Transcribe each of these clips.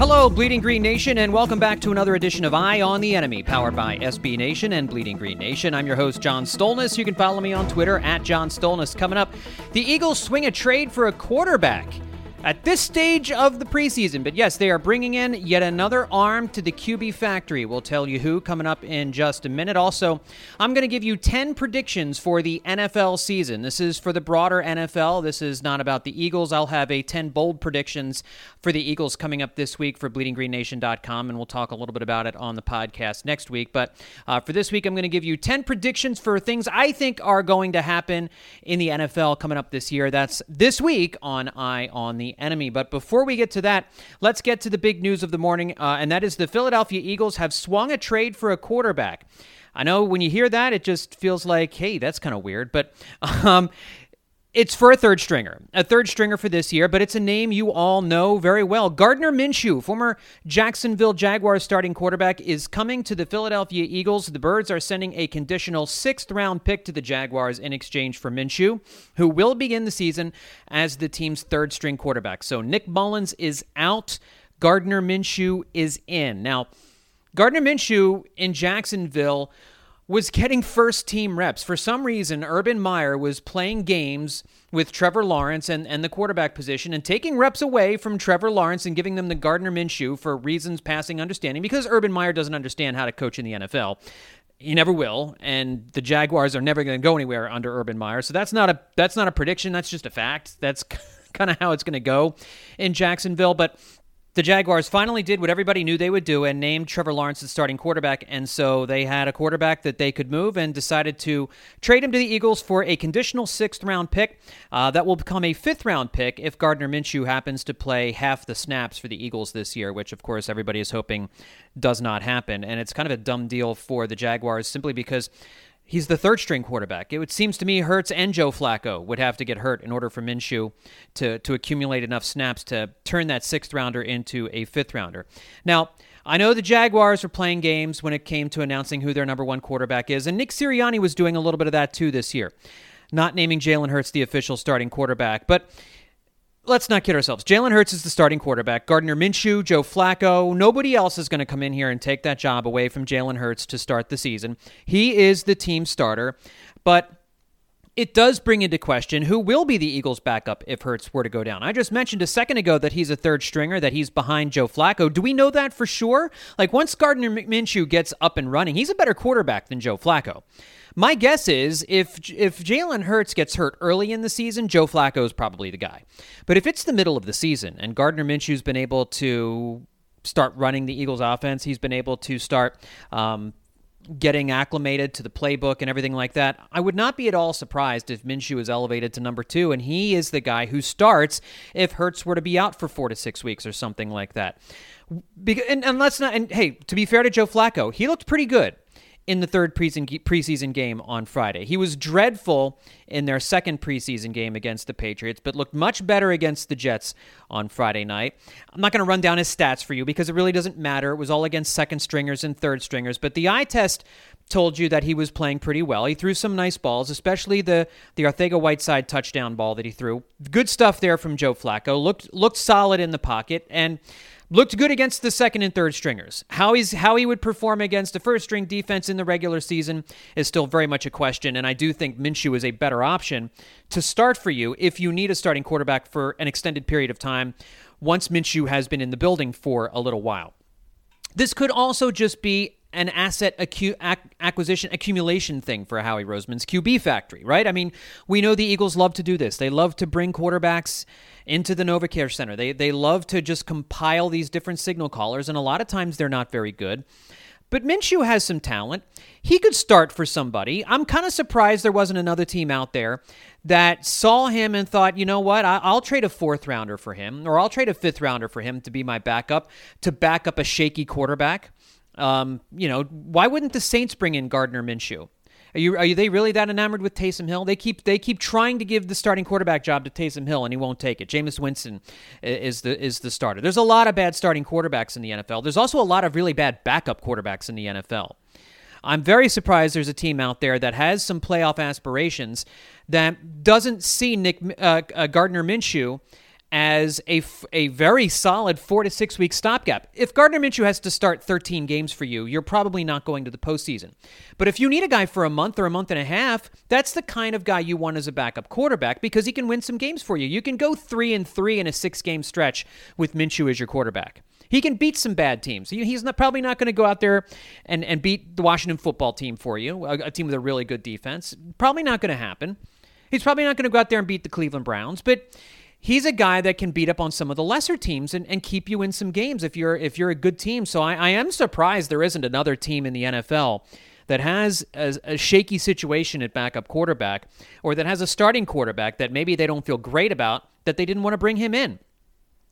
Hello, Bleeding Green Nation, and welcome back to another edition of Eye on the Enemy, powered by SB Nation and Bleeding Green Nation. I'm your host, John Stolnis. You can follow me on Twitter at John Stolnis. Coming up, the Eagles swing a trade for a quarterback at this stage of the preseason. But yes, they are bringing in yet another arm to the QB factory. We'll tell you who coming up in just a minute. Also, I'm going to give you 10 predictions for the NFL season. This is for the broader NFL. This is not about the Eagles. I'll have a 10 bold predictions for the Eagles coming up this week for bleedinggreennation.com, and we'll talk a little bit about it on the podcast next week. But uh, for this week, I'm going to give you 10 predictions for things I think are going to happen in the NFL coming up this year. That's this week on Eye on the enemy. But before we get to that, let's get to the big news of the morning, uh, and that is the Philadelphia Eagles have swung a trade for a quarterback. I know when you hear that, it just feels like, hey, that's kind of weird. But um, it's for a third stringer, a third stringer for this year, but it's a name you all know very well. Gardner Minshew, former Jacksonville Jaguars starting quarterback, is coming to the Philadelphia Eagles. The Birds are sending a conditional sixth round pick to the Jaguars in exchange for Minshew, who will begin the season as the team's third string quarterback. So Nick Mullens is out, Gardner Minshew is in. Now, Gardner Minshew in Jacksonville was getting first team reps. For some reason, Urban Meyer was playing games with Trevor Lawrence and, and the quarterback position and taking reps away from Trevor Lawrence and giving them the Gardner Minshew for reasons passing understanding because Urban Meyer doesn't understand how to coach in the NFL. He never will, and the Jaguars are never going to go anywhere under Urban Meyer. So that's not a that's not a prediction. That's just a fact. That's kind of how it's going to go in Jacksonville. But the Jaguars finally did what everybody knew they would do and named Trevor Lawrence the starting quarterback. And so they had a quarterback that they could move and decided to trade him to the Eagles for a conditional sixth round pick uh, that will become a fifth round pick if Gardner Minshew happens to play half the snaps for the Eagles this year, which of course everybody is hoping does not happen. And it's kind of a dumb deal for the Jaguars simply because He's the third string quarterback. It seems to me Hurts and Joe Flacco would have to get hurt in order for Minshew to, to accumulate enough snaps to turn that sixth rounder into a fifth rounder. Now, I know the Jaguars were playing games when it came to announcing who their number one quarterback is, and Nick Sirianni was doing a little bit of that too this year, not naming Jalen Hurts the official starting quarterback. But let's not kid ourselves. Jalen Hurts is the starting quarterback. Gardner Minshew, Joe Flacco, nobody else is going to come in here and take that job away from Jalen Hurts to start the season. He is the team starter, but it does bring into question who will be the Eagles' backup if Hurts were to go down. I just mentioned a second ago that he's a third stringer, that he's behind Joe Flacco. Do we know that for sure? Like once Gardner Minshew gets up and running, he's a better quarterback than Joe Flacco. My guess is if if Jalen Hurts gets hurt early in the season, Joe Flacco is probably the guy. But if it's the middle of the season and Gardner Minshew's been able to start running the Eagles' offense, he's been able to start um, getting acclimated to the playbook and everything like that, I would not be at all surprised if Minshew is elevated to number two, and he is the guy who starts if Hurts were to be out for four to six weeks or something like that. And, and let's not. And hey, to be fair to Joe Flacco, he looked pretty good in the third preseason game on Friday. He was dreadful in their second preseason game against the Patriots, but looked much better against the Jets on Friday night. I'm not going to run down his stats for you because it really doesn't matter. It was all against second stringers and third stringers, but the eye test told you that he was playing pretty well. He threw some nice balls, especially the the Arcega-Whiteside touchdown ball that he threw. Good stuff there from Joe Flacco. Looked looked solid in the pocket and looked good against the second and third stringers. How he's how he would perform against a first string defense in the regular season is still very much a question, and I do think Minshew is a better option to start for you if you need a starting quarterback for an extended period of time once Minshew has been in the building for a little while. This could also just be an asset acu- acquisition accumulation thing for Howie Roseman's QB factory, right? I mean, we know the Eagles love to do this. They love to bring quarterbacks into the NovaCare Center. They they love to just compile these different signal callers, and a lot of times they're not very good. But Minshew has some talent. He could start for somebody. I'm kind of surprised there wasn't another team out there that saw him and thought, you know what, I'll trade a fourth rounder for him, or I'll trade a fifth rounder for him to be my backup, to back up a shaky quarterback. Um, you know, why wouldn't the Saints bring in Gardner Minshew? Are you are they really that enamored with Taysom Hill? They keep they keep trying to give the starting quarterback job to Taysom Hill, and he won't take it. Jameis Winston is the is the starter. There's a lot of bad starting quarterbacks in the NFL. There's also a lot of really bad backup quarterbacks in the NFL. I'm very surprised there's a team out there that has some playoff aspirations that doesn't see Nick uh, uh, Gardner Minshew as a, a very solid four to six week stopgap. If Gardner Minshew has to start 13 games for you, you're probably not going to the postseason. But if you need a guy for a month or a month and a half, that's the kind of guy you want as a backup quarterback because he can win some games for you. You can go three and three in a six game stretch with Minshew as your quarterback. He can beat some bad teams. He's not, probably not going to go out there and, and beat the Washington football team for you, a, a team with a really good defense. Probably not going to happen. He's probably not going to go out there and beat the Cleveland Browns, but he's a guy that can beat up on some of the lesser teams and, and keep you in some games if you're if you're a good team. So I, I am surprised there isn't another team in the NFL that has a, a, shaky situation at backup quarterback or that has a starting quarterback that maybe they don't feel great about that they didn't want to bring him in.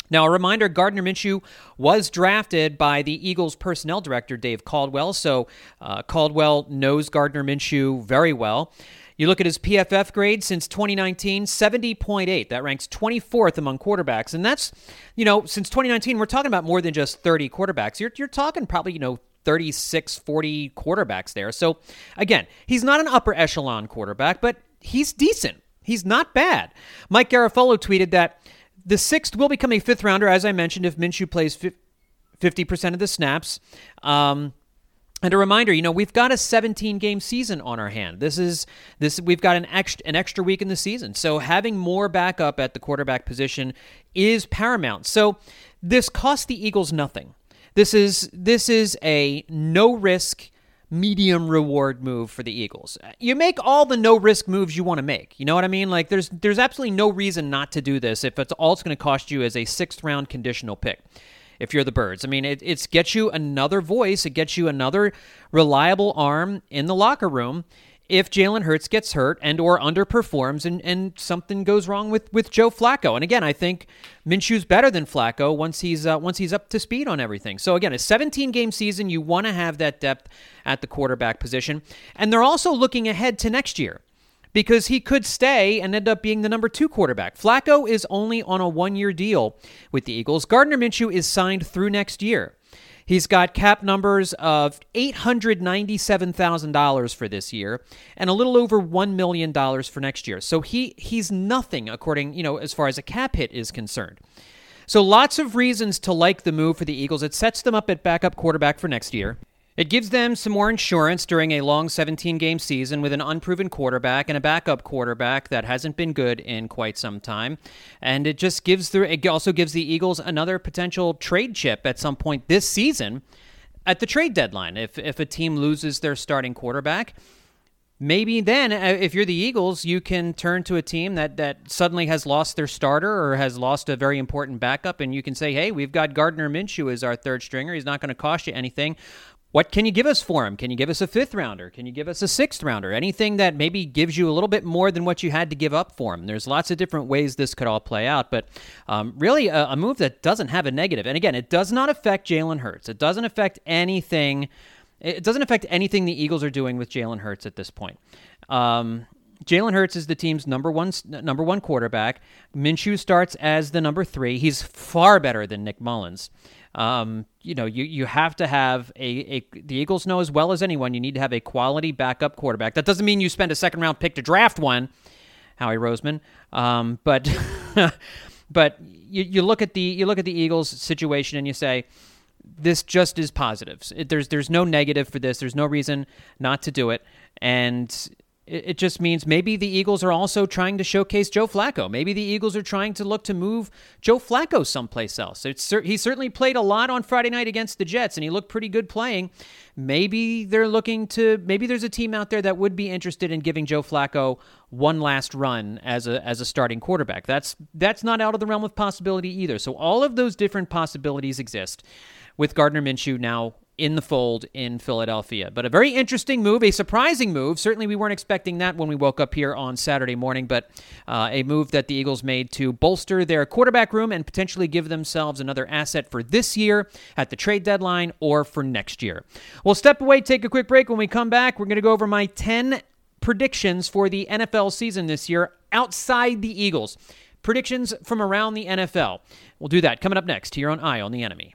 Now, a reminder Gardner Minshew was drafted by the Eagles personnel director, Dave Caldwell. So uh, Caldwell knows Gardner Minshew very well. You look at his PFF grade since 2019, 70.8. That ranks 24th among quarterbacks. And that's, you know, since 2019, we're talking about more than just 30 quarterbacks. You're, you're talking probably, you know, 36, 40 quarterbacks there. So, again, he's not an upper echelon quarterback, but he's decent. He's not bad. Mike Garafolo tweeted that the sixth will become a fifth rounder, as I mentioned, if Minshew plays 50% of the snaps. Um, and a reminder, you know, we've got a 17 game season on our hand. This is this we've got an extra an extra week in the season. So having more backup at the quarterback position is paramount. So this costs the Eagles nothing. This is this is a no risk medium reward move for the Eagles. You make all the no risk moves you want to make. You know what I mean? Like there's there's absolutely no reason not to do this if it's all it's going to cost you is a 6th round conditional pick if you're the Birds. I mean, it it's gets you another voice, it gets you another reliable arm in the locker room if Jalen Hurts gets hurt and or underperforms and, and something goes wrong with, with Joe Flacco. And again, I think Minshew's better than Flacco once he's uh, once he's up to speed on everything. So again, a 17 game season, you want to have that depth at the quarterback position. And they're also looking ahead to next year because he could stay and end up being the number two quarterback. Flacco is only on a one year deal with the Eagles. Gardner Minshew is signed through next year. He's got cap numbers of $897,000 for this year and a little over $1 million for next year. So he he's nothing according, you know, as far as a cap hit is concerned. So lots of reasons to like the move for the Eagles. It sets them up at backup quarterback for next year. It gives them some more insurance during a long 17 game season with an unproven quarterback and a backup quarterback that hasn't been good in quite some time. And it just gives the it also gives the Eagles another potential trade chip at some point this season at the trade deadline. If if a team loses their starting quarterback, maybe then uh, if you're the Eagles, you can turn to a team that that suddenly has lost their starter or has lost a very important backup and you can say, "Hey, we've got Gardner Minshew as our third stringer. He's not going to cost you anything. What can you give us for him? Can you give us a fifth rounder? Can you give us a sixth rounder? Anything that maybe gives you a little bit more than what you had to give up for him. There's lots of different ways this could all play out, but um, really a, a, move that doesn't have a negative. And again, it does not affect Jalen Hurts. It doesn't affect anything. It doesn't affect anything the Eagles are doing with Jalen Hurts at this point. Um, Jalen Hurts is the team's number one number one quarterback. Minshew starts as the number three. He's far better than Nick Mullens. Um, you know, you, you have to have a, a, the Eagles know as well as anyone, you need to have a quality backup quarterback. That doesn't mean you spend a second round pick to draft one, Howie Roseman. Um, but But you, you look at the you look at the Eagles situation and you say this just is positives. It, there's there's no negative for this. There's no reason not to do it, and it just means maybe the Eagles are also trying to showcase Joe Flacco. Maybe the Eagles are trying to look to move Joe Flacco someplace else. He certainly played a lot on Friday night against the Jets, and he looked pretty good playing. Maybe they're looking to. Maybe there's a team out there that would be interested in giving Joe Flacco one last run as a as a starting quarterback. That's that's not out of the realm of possibility either. So all of those different possibilities exist with Gardner Minshew now in the fold in Philadelphia. But a very interesting move, a surprising move. Certainly, we weren't expecting that when we woke up here on Saturday morning, but uh, a move that the Eagles made to bolster their quarterback room and potentially give themselves another asset for this year at the trade deadline or for next year. We'll step away, take a quick break. When we come back, we're going to go over my 10 predictions for the NFL season this year outside the Eagles. Predictions from around the NFL. We'll do that coming up next here on Eye on the Enemy.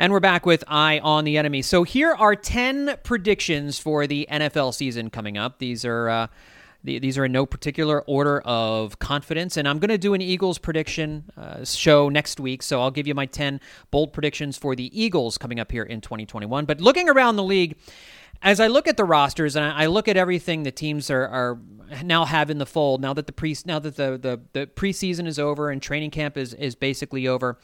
And we're back with Eye on the Enemy. So here are 10 predictions for the NFL season coming up. These are. Uh, these are in no particular order of confidence. And I'm going to do an Eagles prediction uh, show next week. So I'll give you my 10 bold predictions for the Eagles coming up here in 2021. But looking around the league, as I look at the rosters and I look at everything the teams are, are now have in the fold, now that the pre now that the, the, the preseason is over and training camp is, is basically over,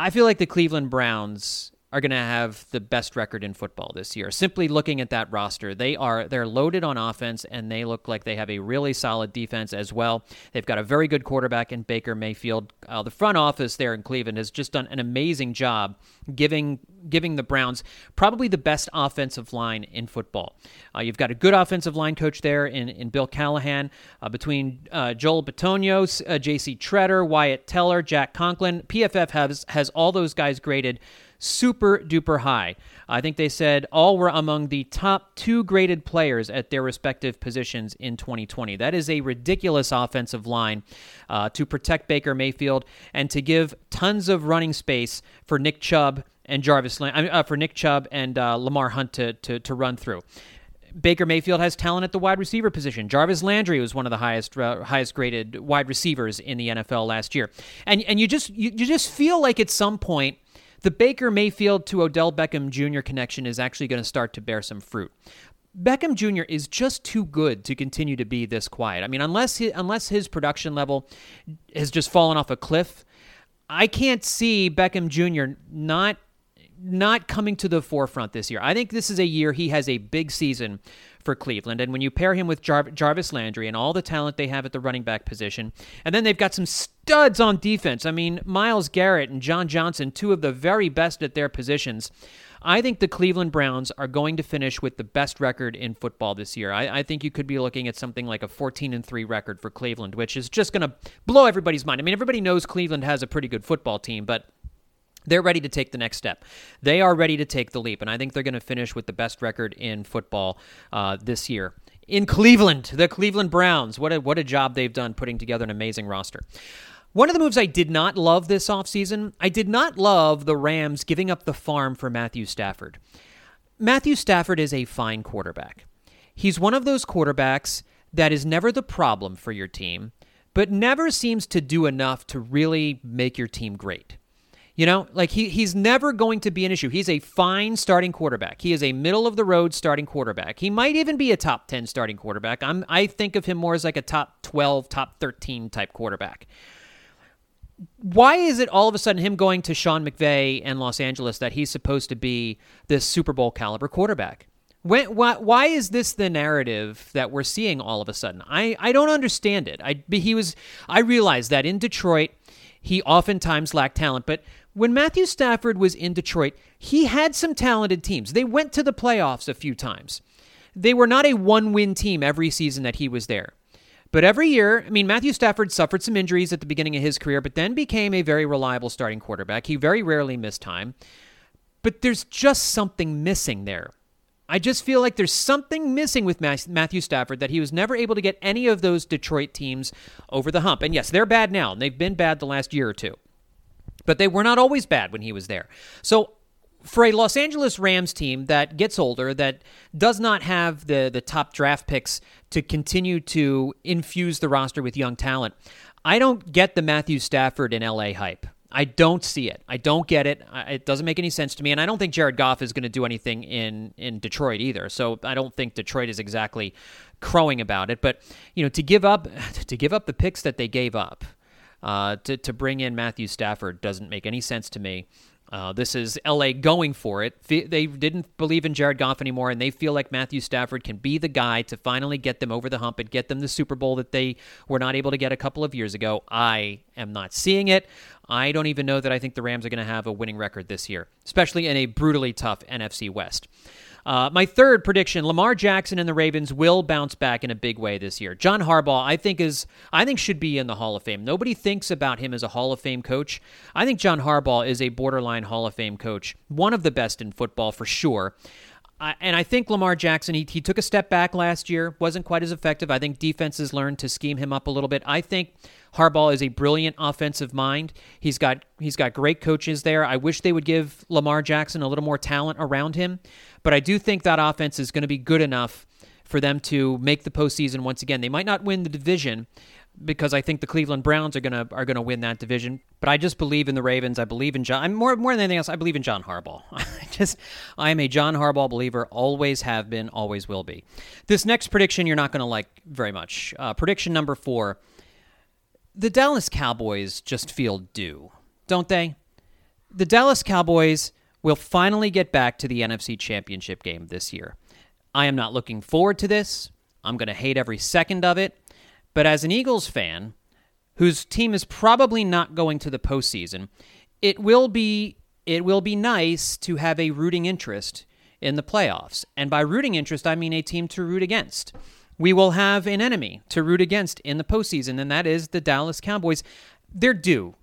I feel like the Cleveland Browns are going to have the best record in football this year. Simply looking at that roster, they are they're loaded on offense and they look like they have a really solid defense as well. They've got a very good quarterback in Baker Mayfield. Uh, the front office there in Cleveland has just done an amazing job giving giving the Browns probably the best offensive line in football. Uh, you've got a good offensive line coach there in, in Bill Callahan. Uh, between uh, Joel Bitonio, uh, J.C. Tretter, Wyatt Teller, Jack Conklin, PFF has has all those guys graded super duper high. I think they said all were among the top two graded players at their respective positions in 2020. That is a ridiculous offensive line uh, to protect Baker Mayfield and to give tons of running space for Nick Chubb and Jarvis, uh, for Nick Chubb and uh, Lamar Hunt to, to, to run through. Baker Mayfield has talent at the wide receiver position. Jarvis Landry was one of the highest uh, highest graded wide receivers in the NFL last year. And and you just you, you just feel like at some point the Baker Mayfield to Odell Beckham Jr. connection is actually going to start to bear some fruit. Beckham Jr. is just too good to continue to be this quiet. I mean, unless he, unless his production level has just fallen off a cliff, I can't see Beckham Jr. not not coming to the forefront this year. I think this is a year he has a big season for Cleveland. And when you pair him with Jar- Jarvis Landry and all the talent they have at the running back position, and then they've got some studs on defense. I mean, Myles Garrett and John Johnson, two of the very best at their positions. I think the Cleveland Browns are going to finish with the best record in football this year. I, I, think you could be looking at something like a 14 and 3 record for Cleveland, which is just going to blow everybody's mind. I mean, everybody knows Cleveland has a pretty good football team, but they're ready to take the next step. They are ready to take the leap, and I think they're going to finish with the best record in football uh, this year. In Cleveland, the Cleveland Browns. What a, what a job they've done putting together an amazing roster. One of the moves I did not love this offseason, I did not love the Rams giving up the farm for Matthew Stafford. Matthew Stafford is a fine quarterback. He's one of those quarterbacks that is never the problem for your team, but never seems to do enough to really make your team great. You know, like he he's never going to be an issue. He's a fine starting quarterback. He is a middle of the road starting quarterback. He might even be a top 10 starting quarterback. I'm I think of him more as like a top 12, top 13 type quarterback. Why is it all of a sudden him going to Sean McVay and Los Angeles that he's supposed to be this Super Bowl caliber quarterback? When, why, why is this the narrative that we're seeing all of a sudden? I, I don't understand it. I he was I realized that in Detroit he oftentimes lacked talent, but when Matthew Stafford was in Detroit, he had some talented teams. They went to the playoffs a few times. They were not a one win team every season that he was there. But every year, I mean, Matthew Stafford suffered some injuries at the beginning of his career, but then became a very reliable starting quarterback. He very rarely missed time. But there's just something missing there. I just feel like there's something missing with Matthew Stafford that he was never able to get any of those Detroit teams over the hump. And yes, they're bad now, and they've been bad the last year or two. But they were not always bad when he was there. So for a Los Angeles Rams team that gets older, that does not have the the top draft picks to continue to infuse the roster with young talent, I don't get the Matthew Stafford in LA hype. I don't see it. I don't get it. It doesn't make any sense to me, and I don't think Jared Goff is going to do anything in in Detroit either. So I don't think Detroit is exactly crowing about it. But you know, to give up to give up the picks that they gave up uh, to to bring in Matthew Stafford doesn't make any sense to me. Uh, this is LA going for it. They didn't believe in Jared Goff anymore, and they feel like Matthew Stafford can be the guy to finally get them over the hump and get them the Super Bowl that they were not able to get a couple of years ago. I am not seeing it. I don't even know that I think the Rams are going to have a winning record this year, especially in a brutally tough NFC West. Uh, my third prediction: Lamar Jackson and the Ravens will bounce back in a big way this year. John Harbaugh, I think is I think should be in the Hall of Fame. Nobody thinks about him as a Hall of Fame coach. I think John Harbaugh is a borderline Hall of Fame coach, one of the best in football for sure. Uh, and I think Lamar Jackson, he, he took a step back last year, wasn't quite as effective. I think defenses learned to scheme him up a little bit. I think Harbaugh is a brilliant offensive mind. He's got he's got great coaches there. I wish they would give Lamar Jackson a little more talent around him. But I do think that offense is going to be good enough for them to make the postseason once again. They might not win the division because I think the Cleveland Browns are gonna are gonna win that division. But I just believe in the Ravens. I believe in John. I'm more more than anything else. I believe in John Harbaugh. I just I am a John Harbaugh believer. Always have been. Always will be. This next prediction you're not gonna like very much. Uh, prediction number four. The Dallas Cowboys just feel due, don't they? The Dallas Cowboys will finally get back to the NFC Championship game this year. I am not looking forward to this. I'm going to hate every second of it. But as an Eagles fan, whose team is probably not going to the postseason, it will be it will be nice to have a rooting interest in the playoffs. And by rooting interest, I mean a team to root against. We will have an enemy to root against in the postseason, and that is the Dallas Cowboys. They're due,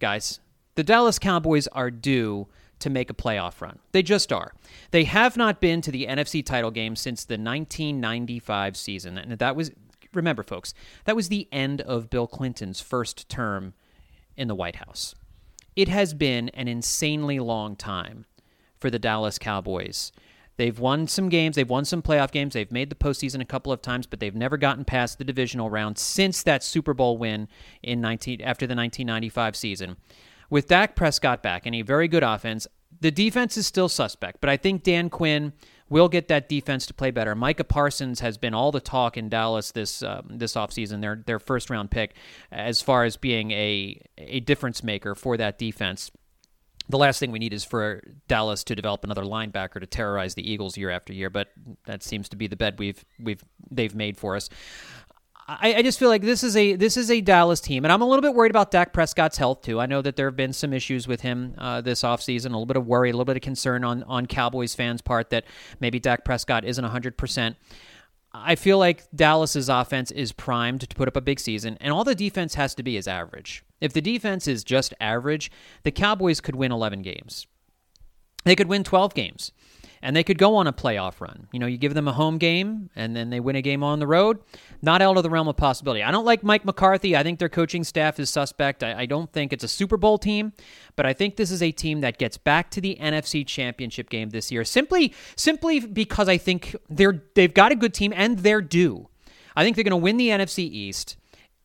guys. The Dallas Cowboys are due to make a playoff run. They just are. They have not been to the NFC title game since the 1995 season. And that was, remember, folks, that was the end of Bill Clinton's first term in the White House. It has been an insanely long time for the Dallas Cowboys. They've won some games, they've won some playoff games, they've made the postseason a couple of times, but they've never gotten past the divisional round since that Super Bowl win in 19 after the 1995 season. With Dak Prescott back and a very good offense, the defense is still suspect, but I think Dan Quinn will get that defense to play better. Micah Parsons has been all the talk in Dallas this um, this offseason, their their first round pick, as far as being a a difference maker for that defense. The last thing we need is for Dallas to develop another linebacker to terrorize the Eagles year after year, but that seems to be the bed we've we've they've made for us. I, I, just feel like this is a this is a Dallas team, and I'm a little bit worried about Dak Prescott's health too. I know that there have been some issues with him uh, this offseason, a little bit of worry, a little bit of concern on on Cowboys fans' part that maybe Dak Prescott isn't 100. percent I feel like Dallas's offense is primed to put up a big season, and all the defense has to be is average. If the defense is just average, the Cowboys could win 11 games. They could win 12 games and they could go on a playoff run. You know, you give them a home game and then they win a game on the road. Not out of the realm of possibility. I don't like Mike McCarthy. I think their coaching staff is suspect. I, I don't think it's a Super Bowl team, but I think this is a team that gets back to the NFC Championship game this year simply simply because I think they're they've got a good team and they're due. I think they're going to win the NFC East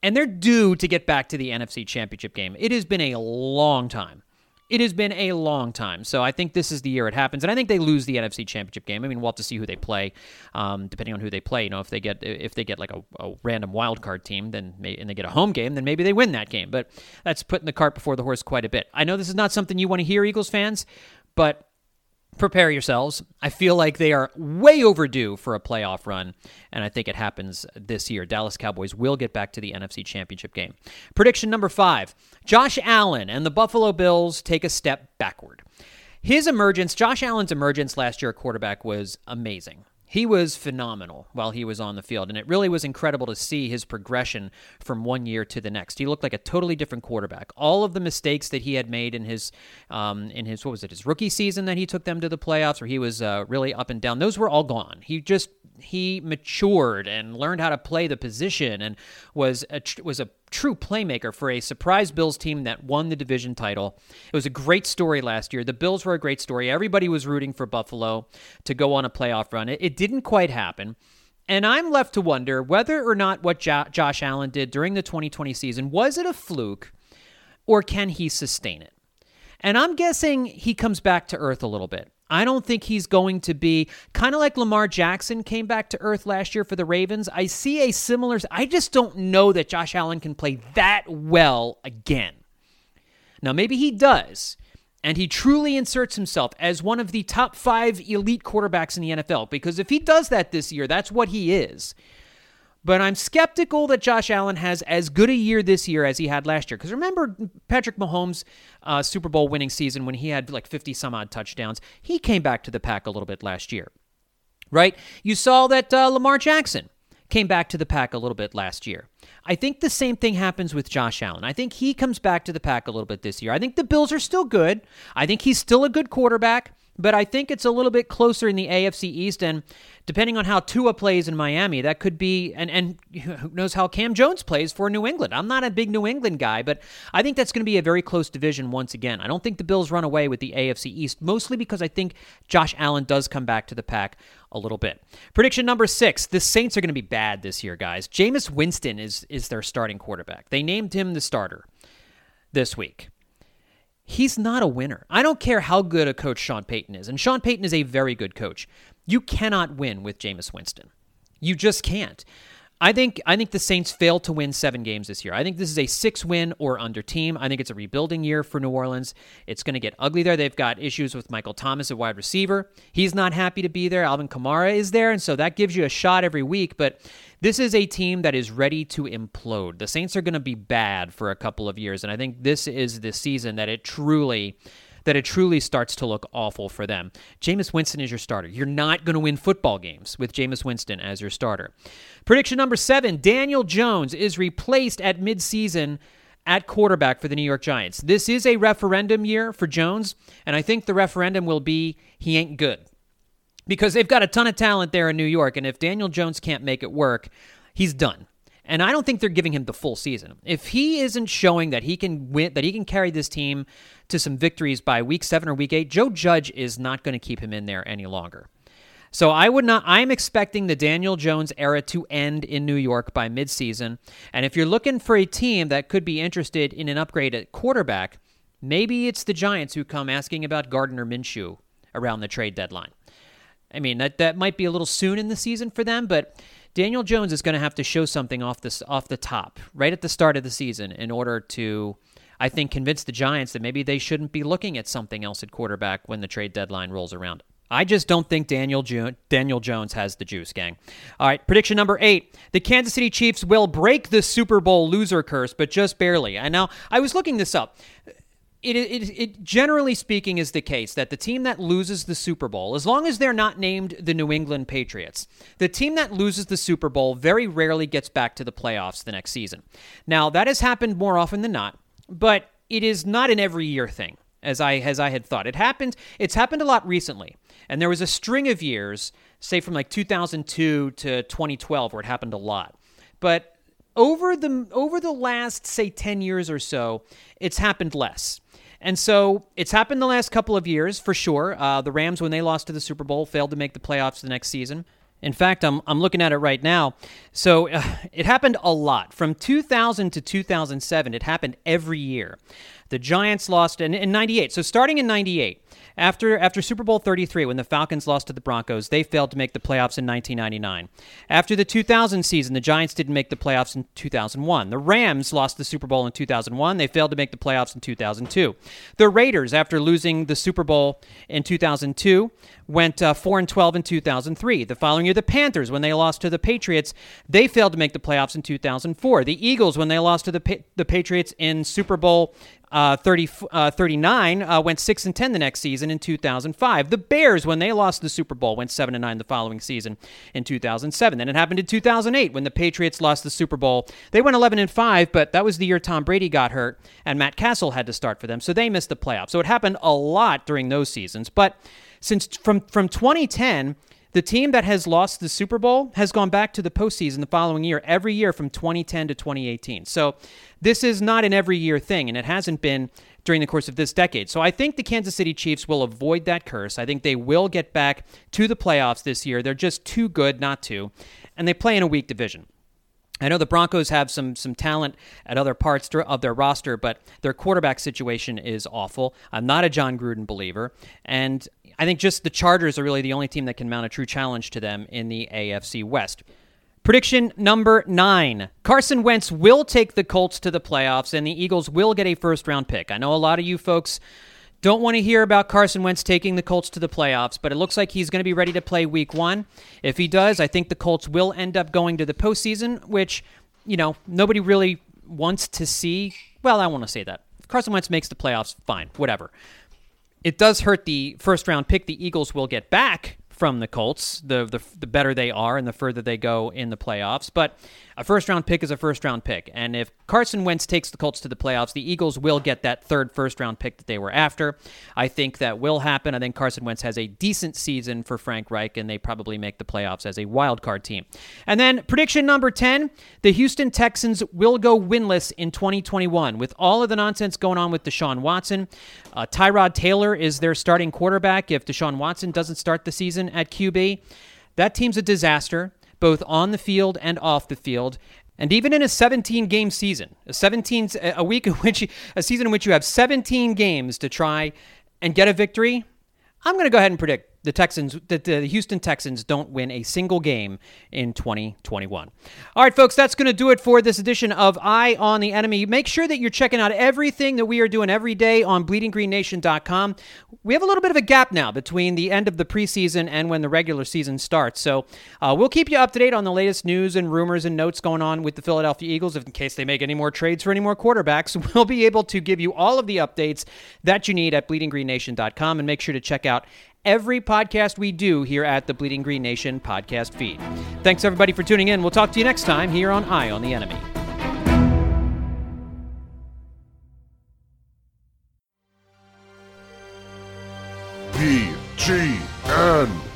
and they're due to get back to the NFC Championship game. It has been a long time it has been a long time. So I think this is the year it happens, and I think they lose the NFC Championship game. I mean, we'll have to see who they play, um, depending on who they play. You know, if they get if they get like a, a random wild card team, then may, and they get a home game, then maybe they win that game. But that's putting the cart before the horse quite a bit. I know this is not something you want to hear, Eagles fans, but prepare yourselves. I feel like they are way overdue for a playoff run, and I think it happens this year. Dallas Cowboys will get back to the NFC Championship game. Prediction number five Josh Allen and the Buffalo Bills take a step backward. His emergence, Josh Allen's emergence last year at quarterback was amazing. He was phenomenal while he was on the field, and it really was incredible to see his progression from one year to the next. He looked like a totally different quarterback. All of the mistakes that he had made in his um, in his what was it his rookie season that he took them to the playoffs, where he was uh, really up and down. Those were all gone. He just he matured and learned how to play the position and was a, was a true playmaker for a surprise Bills team that won the division title. It was a great story last year. The Bills were a great story. Everybody was rooting for Buffalo to go on a playoff run. It, it didn't quite happen. And I'm left to wonder whether or not what jo- Josh Allen did during the 2020 season was it a fluke or can he sustain it? And I'm guessing he comes back to earth a little bit. I don't think he's going to be kind of like Lamar Jackson came back to earth last year for the Ravens. I see a similar. I just don't know that Josh Allen can play that well again. Now, maybe he does, and he truly inserts himself as one of the top five elite quarterbacks in the NFL, because if he does that this year, that's what he is. But I'm skeptical that Josh Allen has as good a year this year as he had last year. Because remember Patrick Mahomes' uh, Super Bowl winning season when he had like 50 some odd touchdowns? He came back to the pack a little bit last year, right? You saw that uh, Lamar Jackson came back to the pack a little bit last year. I think the same thing happens with Josh Allen. I think he comes back to the pack a little bit this year. I think the Bills are still good. I think he's still a good quarterback. But I think it's a little bit closer in the AFC East, and depending on how Tua plays in Miami, that could be, and, and who knows how Cam Jones plays for New England. I'm not a big New England guy, but I think that's going to be a very close division once again. I don't think the Bills run away with the AFC East, mostly because I think Josh Allen does come back to the pack a little bit. Prediction number six the Saints are going to be bad this year, guys. Jameis Winston is, is their starting quarterback. They named him the starter this week he's not a winner. I don't care how good a coach Sean Payton is, and Sean Payton is a very good coach. You cannot win with Jameis Winston. You just can't. I think I think the Saints failed to win seven games this year. I think this is a six win or under team. I think it's a rebuilding year for New Orleans. It's going to get ugly there. They've got issues with Michael Thomas at wide receiver. He's not happy to be there. Alvin Kamara is there, and so that gives you a shot every week. But this is a team that is ready to implode. The Saints are going to be bad for a couple of years, and I think this is the season that it truly that it truly starts to look awful for them. Jameis Winston is your starter. You're not going to win football games with Jameis Winston as your starter. Prediction number seven Daniel Jones is replaced at midseason at quarterback for the New York Giants. This is a referendum year for Jones, and I think the referendum will be he ain't good because they've got a ton of talent there in New York. And if Daniel Jones can't make it work, he's done. And I don't think they're giving him the full season. If he isn't showing that he can win, that he can carry this team to some victories by week seven or week eight, Joe Judge is not going to keep him in there any longer. So I would not. I'm expecting the Daniel Jones era to end in New York by midseason. And if you're looking for a team that could be interested in an upgrade at quarterback, maybe it's the Giants who come asking about Gardner Minshew around the trade deadline. I mean, that, that might be a little soon in the season for them, but Daniel Jones is going to have to show something off this off the top right at the start of the season in order to I think convince the Giants that maybe they shouldn't be looking at something else at quarterback when the trade deadline rolls around. I just don't think Daniel Daniel Jones has the juice, gang. All right, prediction number eight: the Kansas City Chiefs will break the Super Bowl loser curse, but just barely. And now I was looking this up it, it, it, generally speaking is the case that the team that loses the Super Bowl, as long as they're not named the New England Patriots, the team that loses the Super Bowl very rarely gets back to the playoffs the next season. Now, that has happened more often than not, but it is not an every year thing as I as I had thought. It happened it's happened a lot recently. And there was a string of years, say from like 2002 to 2012 where it happened a lot. But over the over the last say 10 years or so, it's happened less. And so it's happened the last couple of years for sure. Uh, the Rams, when they lost to the Super Bowl, failed to make the playoffs the next season. In fact, I'm, I'm looking at it right now. So uh, it happened a lot. From 2000 to 2007, it happened every year. The Giants lost in, in 98. So starting in 98, after, after Super Bowl 33, when the Falcons lost to the Broncos, they failed to make the playoffs in 1999. After the 2000 season, the Giants didn't make the playoffs in 2001. The Rams lost the Super Bowl in 2001. They failed to make the playoffs in 2002. The Raiders, after losing the Super Bowl in 2002, went uh, 4 and 12 in 2003. The following year, the Panthers, when they lost to the Patriots, they failed to make the playoffs in 2004. The Eagles, when they lost to the pa- the Patriots in Super Bowl uh, 30, uh, 39 uh, went 6 and 10 the next season in 2005. The Bears, when they lost the Super Bowl, went 7 and 9 the following season in 2007. Then it happened in 2008 when the Patriots lost the Super Bowl. They went 11 and 5, but that was the year Tom Brady got hurt and Matt Cassel had to start for them, so they missed the playoffs. So it happened a lot during those seasons. But since from from 2010 the team that has lost the Super Bowl has gone back to the postseason the following year, every year from 2010 to 2018. So this is not an every year thing, and it hasn't been during the course of this decade. So I think the Kansas City Chiefs will avoid that curse. I think they will get back to the playoffs this year. They're just too good not to, and they play in a weak division. I know the Broncos have some some talent at other parts of their roster, but their quarterback situation is awful. I'm not a Jon Gruden believer, and I think just the Chargers are really the only team that can mount a true challenge to them in the AFC West. Prediction number nine Carson Wentz will take the Colts to the playoffs, and the Eagles will get a first round pick. I know a lot of you folks don't want to hear about Carson Wentz taking the Colts to the playoffs, but it looks like he's going to be ready to play week one. If he does, I think the Colts will end up going to the postseason, which, you know, nobody really wants to see. Well, I want to say that. If Carson Wentz makes the playoffs, fine, whatever. It does hurt the first round pick the Eagles will get back from the Colts, the, the the better they are and the further they go in the playoffs. But a first round pick is a first round pick. And if Carson Wentz takes the Colts to the playoffs, the Eagles will get that third first round pick that they were after. I think that will happen. I think Carson Wentz has a decent season for Frank Reich, and they probably make the playoffs as a wild card team. And then prediction number 10 the Houston Texans will go winless in 2021. With all of the nonsense going on with Deshaun Watson, uh, Tyrod Taylor is their starting quarterback if Deshaun Watson doesn't start the season at QB. That team's a disaster both on the field and off the field. And even in a 17 game season, a 17 a week in which you, a season in which you have 17 games to try and get a victory, I'm going to go ahead and predict the Texans, that the Houston Texans don't win a single game in 2021. All right, folks, that's going to do it for this edition of Eye on the Enemy. Make sure that you're checking out everything that we are doing every day on bleedinggreennation.com. We have a little bit of a gap now between the end of the preseason and when the regular season starts. So uh, we'll keep you up to date on the latest news and rumors and notes going on with the Philadelphia Eagles. In case they make any more trades for any more quarterbacks, we'll be able to give you all of the updates that you need at bleedinggreennation.com. And make sure to check out every podcast we do here at the Bleeding Green Nation podcast feed. Thanks, everybody, for tuning in. We'll talk to you next time here on Eye on the Enemy. BGN.